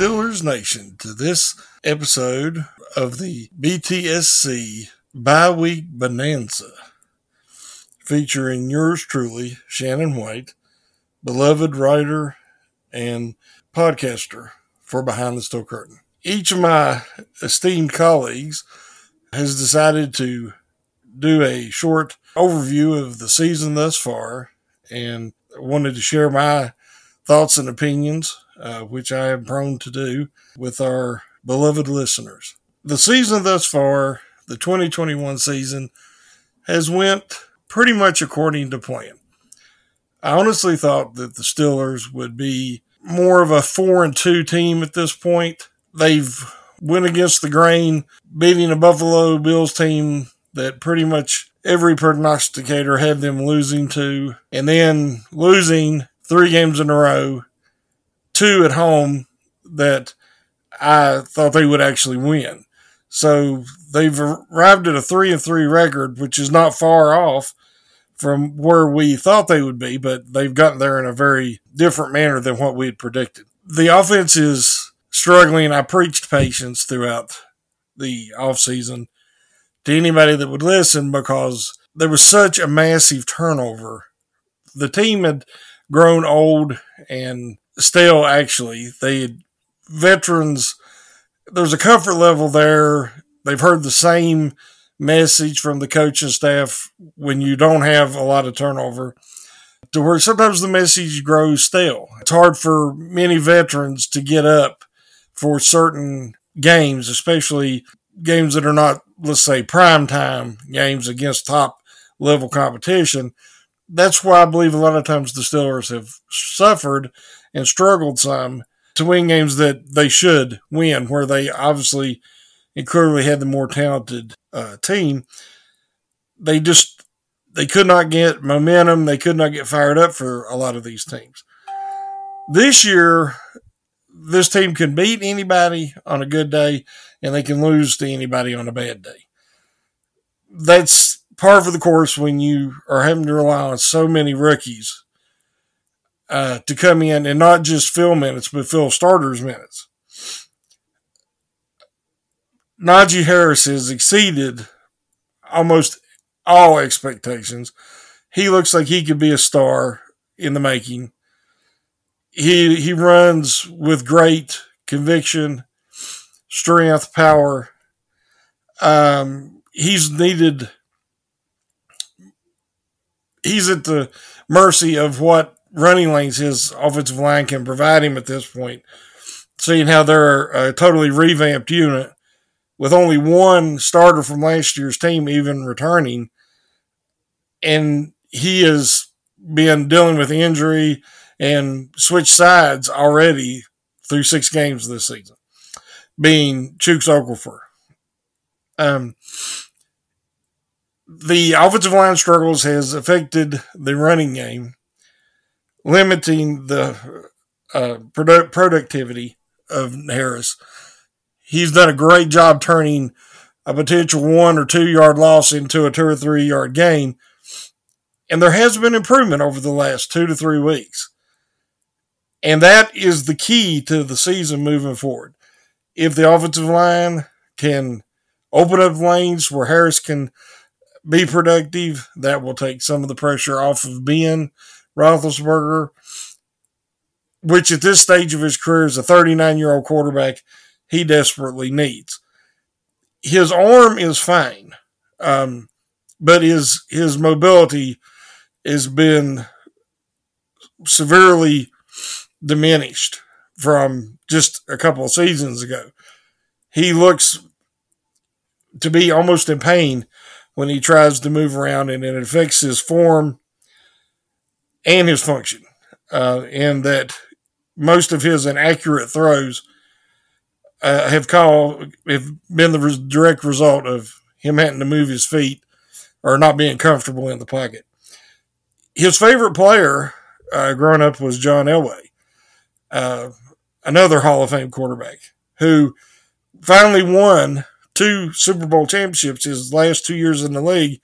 Steelers Nation, to this episode of the BTSC Bye Week Bonanza, featuring yours truly, Shannon White, beloved writer and podcaster for Behind the Steel Curtain. Each of my esteemed colleagues has decided to do a short overview of the season thus far and wanted to share my thoughts and opinions uh, which I am prone to do with our beloved listeners. The season thus far, the 2021 season, has went pretty much according to plan. I honestly thought that the Steelers would be more of a four and two team at this point. They've went against the grain, beating a Buffalo Bills team that pretty much every prognosticator had them losing to, and then losing three games in a row two at home that I thought they would actually win. So they've arrived at a three and three record, which is not far off from where we thought they would be, but they've gotten there in a very different manner than what we had predicted. The offense is struggling. I preached patience throughout the offseason to anybody that would listen because there was such a massive turnover. The team had grown old and stale actually. They veterans there's a comfort level there. They've heard the same message from the coaching staff when you don't have a lot of turnover to where sometimes the message grows stale. It's hard for many veterans to get up for certain games, especially games that are not, let's say, prime time games against top level competition. That's why I believe a lot of times the Steelers have suffered and struggled some to win games that they should win, where they obviously and clearly had the more talented uh, team. They just they could not get momentum. They could not get fired up for a lot of these teams. This year, this team can beat anybody on a good day, and they can lose to anybody on a bad day. That's par for the course when you are having to rely on so many rookies uh, to come in and not just fill minutes, but fill starters minutes. Najee Harris has exceeded almost all expectations. He looks like he could be a star in the making. He he runs with great conviction, strength, power. Um, he's needed. He's at the mercy of what running lanes his offensive line can provide him at this point. Seeing how they're a totally revamped unit with only one starter from last year's team even returning, and he has been dealing with injury and switched sides already through six games this season, being Chuks Okorafor. Um, the offensive line struggles has affected the running game limiting the uh, product, productivity of Harris. He's done a great job turning a potential one or two yard loss into a two or three yard gain. And there has been improvement over the last two to three weeks. And that is the key to the season moving forward. If the offensive line can open up lanes where Harris can be productive, that will take some of the pressure off of Ben Roethlisberger, which at this stage of his career as a 39 year old quarterback he desperately needs. His arm is fine, um, but his his mobility has been severely diminished from just a couple of seasons ago. He looks to be almost in pain when he tries to move around, and it affects his form and his function. Uh, and that most of his inaccurate throws uh, have called have been the direct result of him having to move his feet or not being comfortable in the pocket. His favorite player uh, growing up was John Elway, uh, another Hall of Fame quarterback who finally won two Super Bowl championships his last two years in the league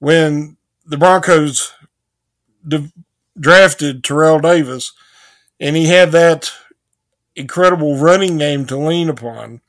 when the Broncos drafted Terrell Davis, and he had that incredible running game to lean upon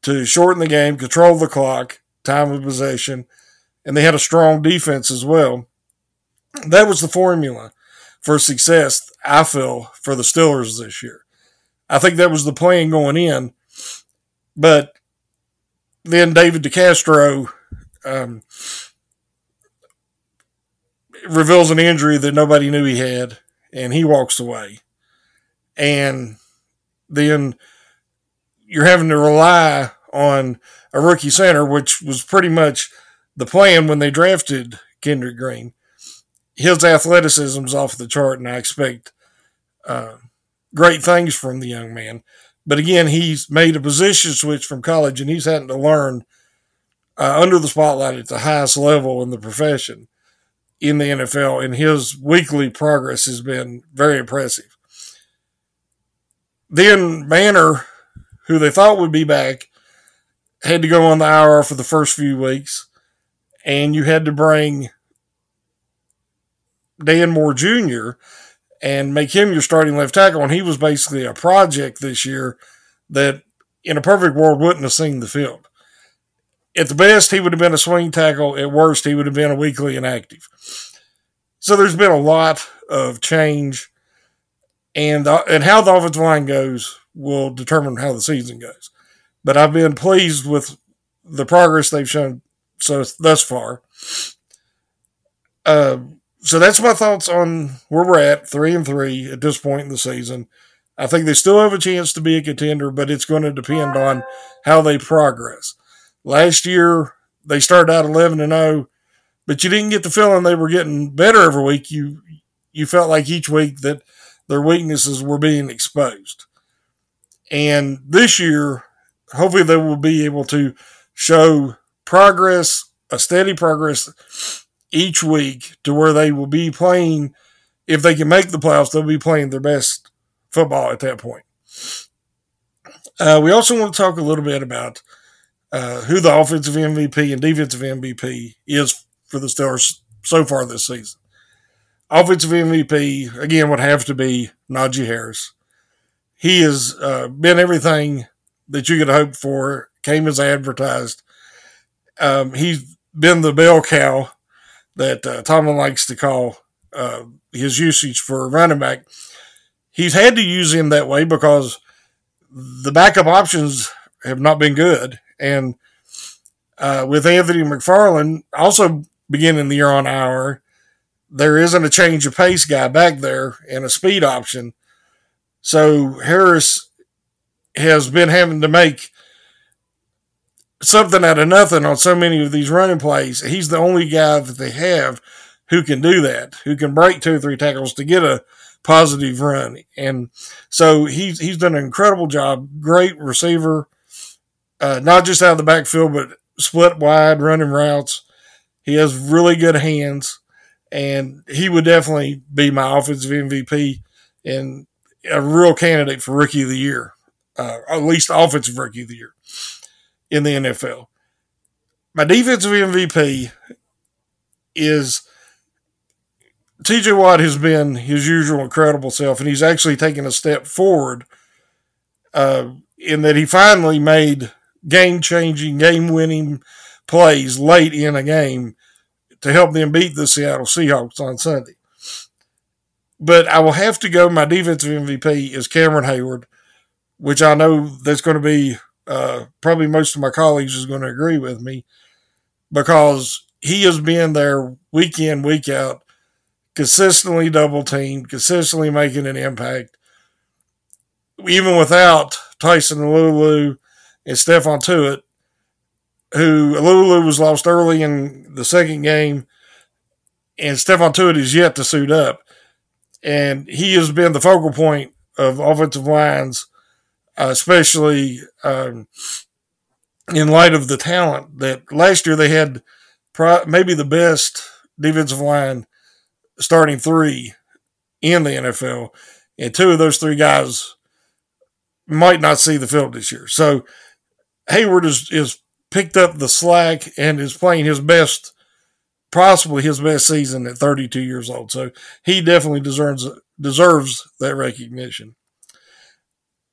to shorten the game, control the clock, time of possession, and they had a strong defense as well. That was the formula for success, I feel, for the Steelers this year. I think that was the plan going in. But then David DeCastro um, reveals an injury that nobody knew he had, and he walks away. And then you're having to rely on a rookie center, which was pretty much the plan when they drafted Kendrick Green. His athleticism's off the chart, and I expect uh, great things from the young man. But again, he's made a position switch from college, and he's having to learn uh, under the spotlight at the highest level in the profession in the NFL, and his weekly progress has been very impressive. Then Banner, who they thought would be back, had to go on the IR for the first few weeks, and you had to bring Dan Moore Jr. and make him your starting left tackle. And he was basically a project this year that, in a perfect world, wouldn't have seen the field. At the best, he would have been a swing tackle. At worst, he would have been a weekly inactive. So there's been a lot of change, and uh, and how the offensive line goes will determine how the season goes. But I've been pleased with the progress they've shown so thus far. Uh, so that's my thoughts on where we're at, three and three at this point in the season. I think they still have a chance to be a contender, but it's going to depend on how they progress. Last year they started out eleven and zero, oh, but you didn't get the feeling they were getting better every week. You you felt like each week that their weaknesses were being exposed. And this year, hopefully, they will be able to show progress, a steady progress each week to where they will be playing. If they can make the playoffs, they'll be playing their best football at that point. Uh, we also want to talk a little bit about uh, who the offensive MVP and defensive MVP is for the Steelers so far this season. Offensive MVP, again, would have to be Najee Harris. He has uh, been everything that you could hope for, came as advertised. Um, he's been the bell cow that uh, Tomlin likes to call uh, his usage for running back. He's had to use him that way because the backup options have not been good. And uh, with Anthony McFarland also beginning the year on hour, there isn't a change of pace guy back there and a speed option. So Harris has been having to make something out of nothing on so many of these running plays. He's the only guy that they have who can do that, who can break two or three tackles to get a positive run. And so he's he's done an incredible job. Great receiver, uh, not just out of the backfield, but split wide, running routes. He has really good hands, and he would definitely be my offensive MVP and a real candidate for Rookie of the Year, uh, at least offensive Rookie of the Year in the NFL. My defensive MVP is TJ Watt has been his usual incredible self, and he's actually taken a step forward uh, in that he finally made game changing, game winning plays late in a game to help them beat the Seattle Seahawks on Sunday. But I will have to go. My defensive MVP is Cameron Heyward, which I know that's going to be uh, probably most of my colleagues is going to agree with me because he has been there week in, week out, consistently double teamed, consistently making an impact. even without Tyson Alualu and Stephon Tuitt, who Lulu was lost early in the second game, and Stephon Tuitt is yet to suit up. And he has been the focal point of offensive lines, uh, especially um, in light of the talent that last year they had pro- maybe the best defensive line starting three in the NFL. And two of those three guys might not see the field this year. So Heyward is, is picked up the slack and is playing his best, possibly his best season at 32 years old. So he definitely deserves deserves that recognition.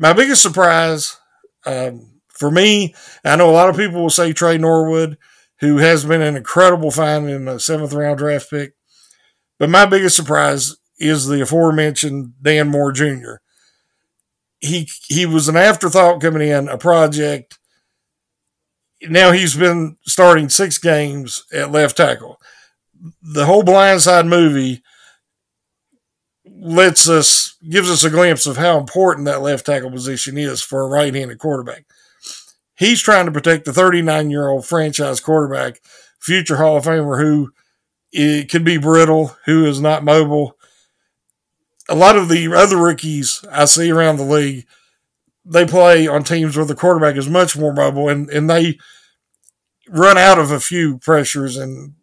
My biggest surprise um, for me, I know a lot of people will say Tre Norwood, who has been an incredible find in a seventh round draft pick. But my biggest surprise is the aforementioned Dan Moore Jr. He he was an afterthought coming in, a project. Now he's been starting six games at left tackle. The whole Blindside movie lets us gives us a glimpse of how important that left tackle position is for a right-handed quarterback. He's trying to protect the 39 year old franchise quarterback, future Hall of Famer who it could be brittle, who is not mobile. A lot of the other rookies I see around the league, they play on teams where the quarterback is much more mobile and, and they run out of a few pressures and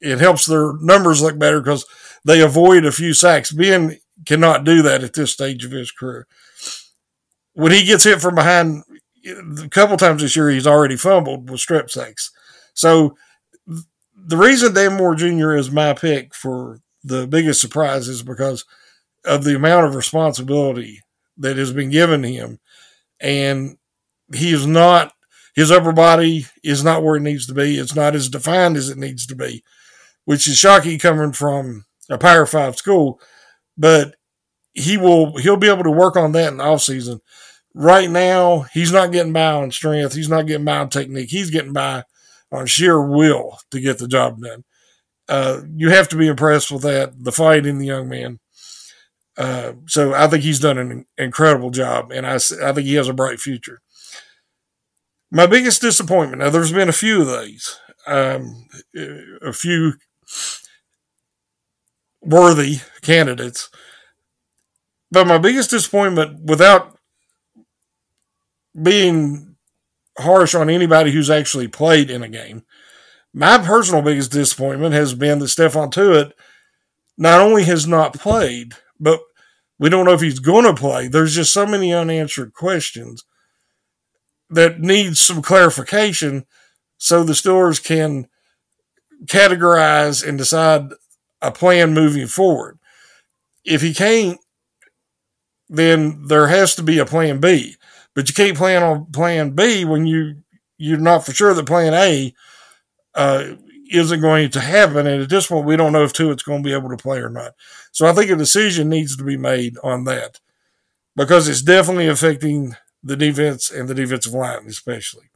it helps their numbers look better because they avoid a few sacks. Ben cannot do that at this stage of his career. When he gets hit from behind, a couple times this year he's already fumbled with strip sacks. So the reason Dan Moore Jr. is my pick for the biggest surprise is because of the amount of responsibility that has been given him. And he is not, his upper body is not where it needs to be. It's not as defined as it needs to be, which is shocking coming from a Power Five school. But he will, he'll be able to work on that in the off season right now, he's not getting by on strength. He's not getting by on technique. He's getting by on sheer will to get the job done. Uh, you have to be impressed with that, the fight in the young man. Uh, so I think he's done an incredible job, and I, I think he has a bright future. My biggest disappointment, now there's been a few of these, um, a few worthy candidates, but my biggest disappointment, without being harsh on anybody who's actually played in a game. My personal biggest disappointment has been that Stephon Tuitt not only has not played, but we don't know if he's going to play. There's just so many unanswered questions that needs some clarification so the Steelers can categorize and decide a plan moving forward. If he can't, then there has to be a plan B. But you can't plan on plan B when you you're not for sure that plan A uh, isn't going to happen. And at this point, we don't know if Tuitt's going to be able to play or not. So I think a decision needs to be made on that because it's definitely affecting the defense and the defensive line, especially.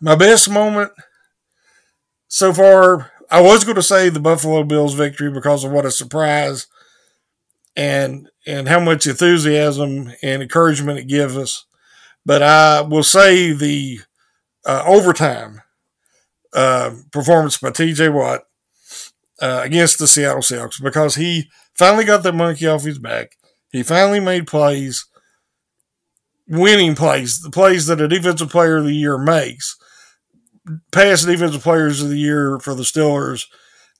My best moment so far, I was going to say the Buffalo Bills victory because of what a surprise and and how much enthusiasm and encouragement it gives us. But I will say the uh, overtime uh, performance by T.J. Watt uh, against the Seattle Seahawks because he finally got the monkey off his back. He finally made plays, winning plays, the plays that a defensive player of the year makes. Past defensive players of the year for the Steelers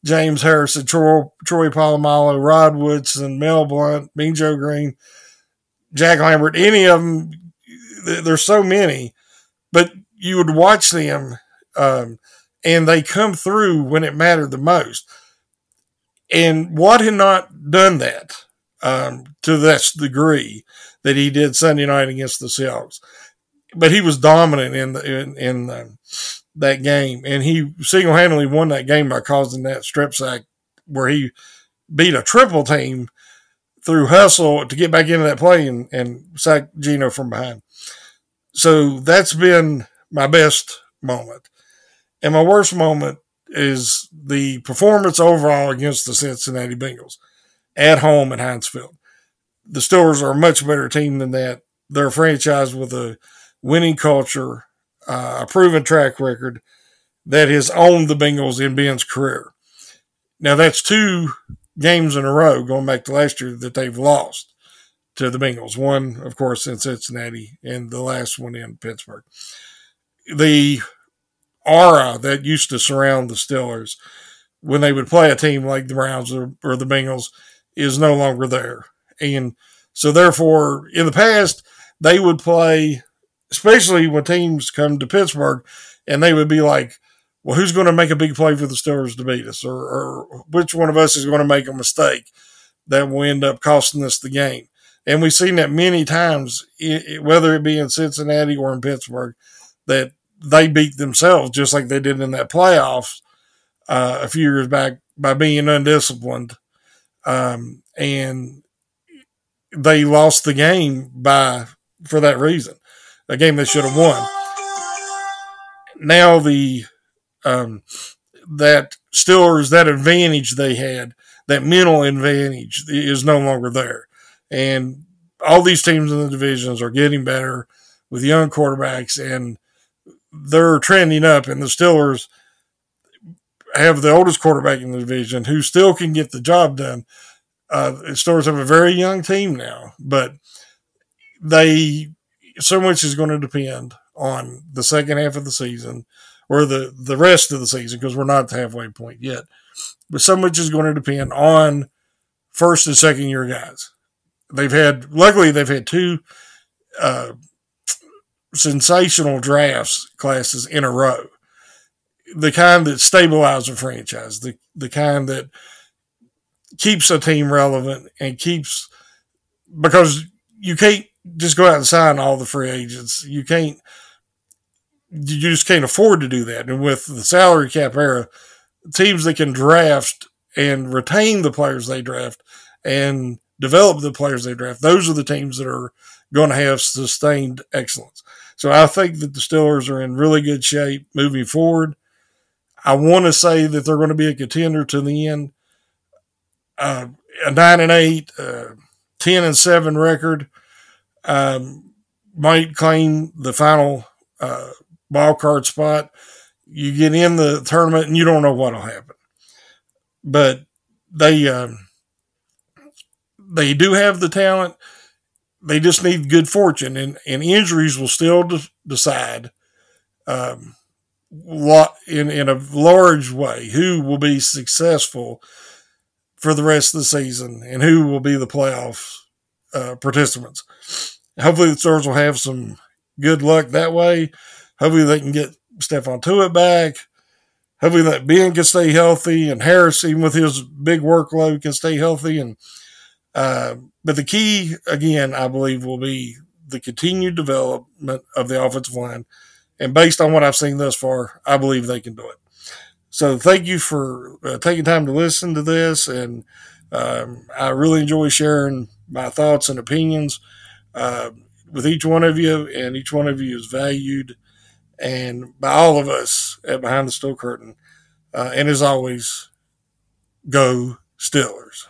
James Harrison, Troy, Troy Polamalu, Rod Woodson, Mel Blount, Mean Joe Greene, Jack Lambert, any of them. There's so many, but you would watch them um, and they come through when it mattered the most. And Watt had not done that um, to this degree that he did Sunday night against the Seahawks, but he was dominant in the in, in the, that game, and he single handedly won that game by causing that strip sack where he beat a triple team through hustle to get back into that play and, and sack Geno from behind. So that's been my best moment. And my worst moment is the performance overall against the Cincinnati Bengals at home at Heinz Field. the Steelers are a much better team than that. They're a franchise with a winning culture, uh, a proven track record that has owned the Bengals in Ben's career. Now, that's two games in a row going back to last year that they've lost to the Bengals. One, of course, in Cincinnati, and the last one in Pittsburgh. The aura that used to surround the Steelers when they would play a team like the Browns or, or the Bengals is no longer there. And so, therefore, in the past, they would play, especially when teams come to Pittsburgh, and they would be like, well, who's going to make a big play for the Steelers to beat us? Or, or which one of us is going to make a mistake that will end up costing us the game? And we've seen that many times, whether it be in Cincinnati or in Pittsburgh, that they beat themselves just like they did in that playoffs uh, a few years back by being undisciplined. Um, and they lost the game by for that reason, a game they should have won. Now the um, that Steelers that advantage they had, that mental advantage is no longer there, and all these teams in the divisions are getting better with young quarterbacks, and they're trending up. And the Steelers have the oldest quarterback in the division who still can get the job done. Uh, the Steelers have a very young team now, but they so much is going to depend on the second half of the season or the, the rest of the season because we're not halfway point yet. But so much is going to depend on first and second year guys. They've had, luckily, they've had two uh, sensational drafts classes in a row. The kind that stabilize a franchise, the, the kind that keeps a team relevant and keeps, because you can't just go out and sign all the free agents. You can't, you just can't afford to do that. And with the salary cap era, teams that can draft and retain the players they draft and develop the players they draft, those are the teams that are going to have sustained excellence. So I think that the Steelers are in really good shape moving forward. I want to say that they're going to be a contender to the end. Uh, a nine and eight, uh, 10 and seven record um, might claim the final uh, wild card spot. You get in the tournament and you don't know what'll happen, but they um, they do have the talent. They just need good fortune, and, and injuries will still de- decide um, in in a large way who will be successful for the rest of the season and who will be the playoff uh, participants. Hopefully, the Stars will have some good luck that way. Hopefully, they can get Stephon Tuitt back. Hopefully, that Ben can stay healthy and Harris, even with his big workload, can stay healthy. And uh, but the key, again, I believe, will be the continued development of the offensive line. And based on what I've seen thus far, I believe they can do it. So thank you for uh, taking time to listen to this. And um, I really enjoy sharing my thoughts and opinions uh, with each one of you, and each one of you is valued and by all of us at Behind the Steel Curtain. Uh, and as always, go Steelers.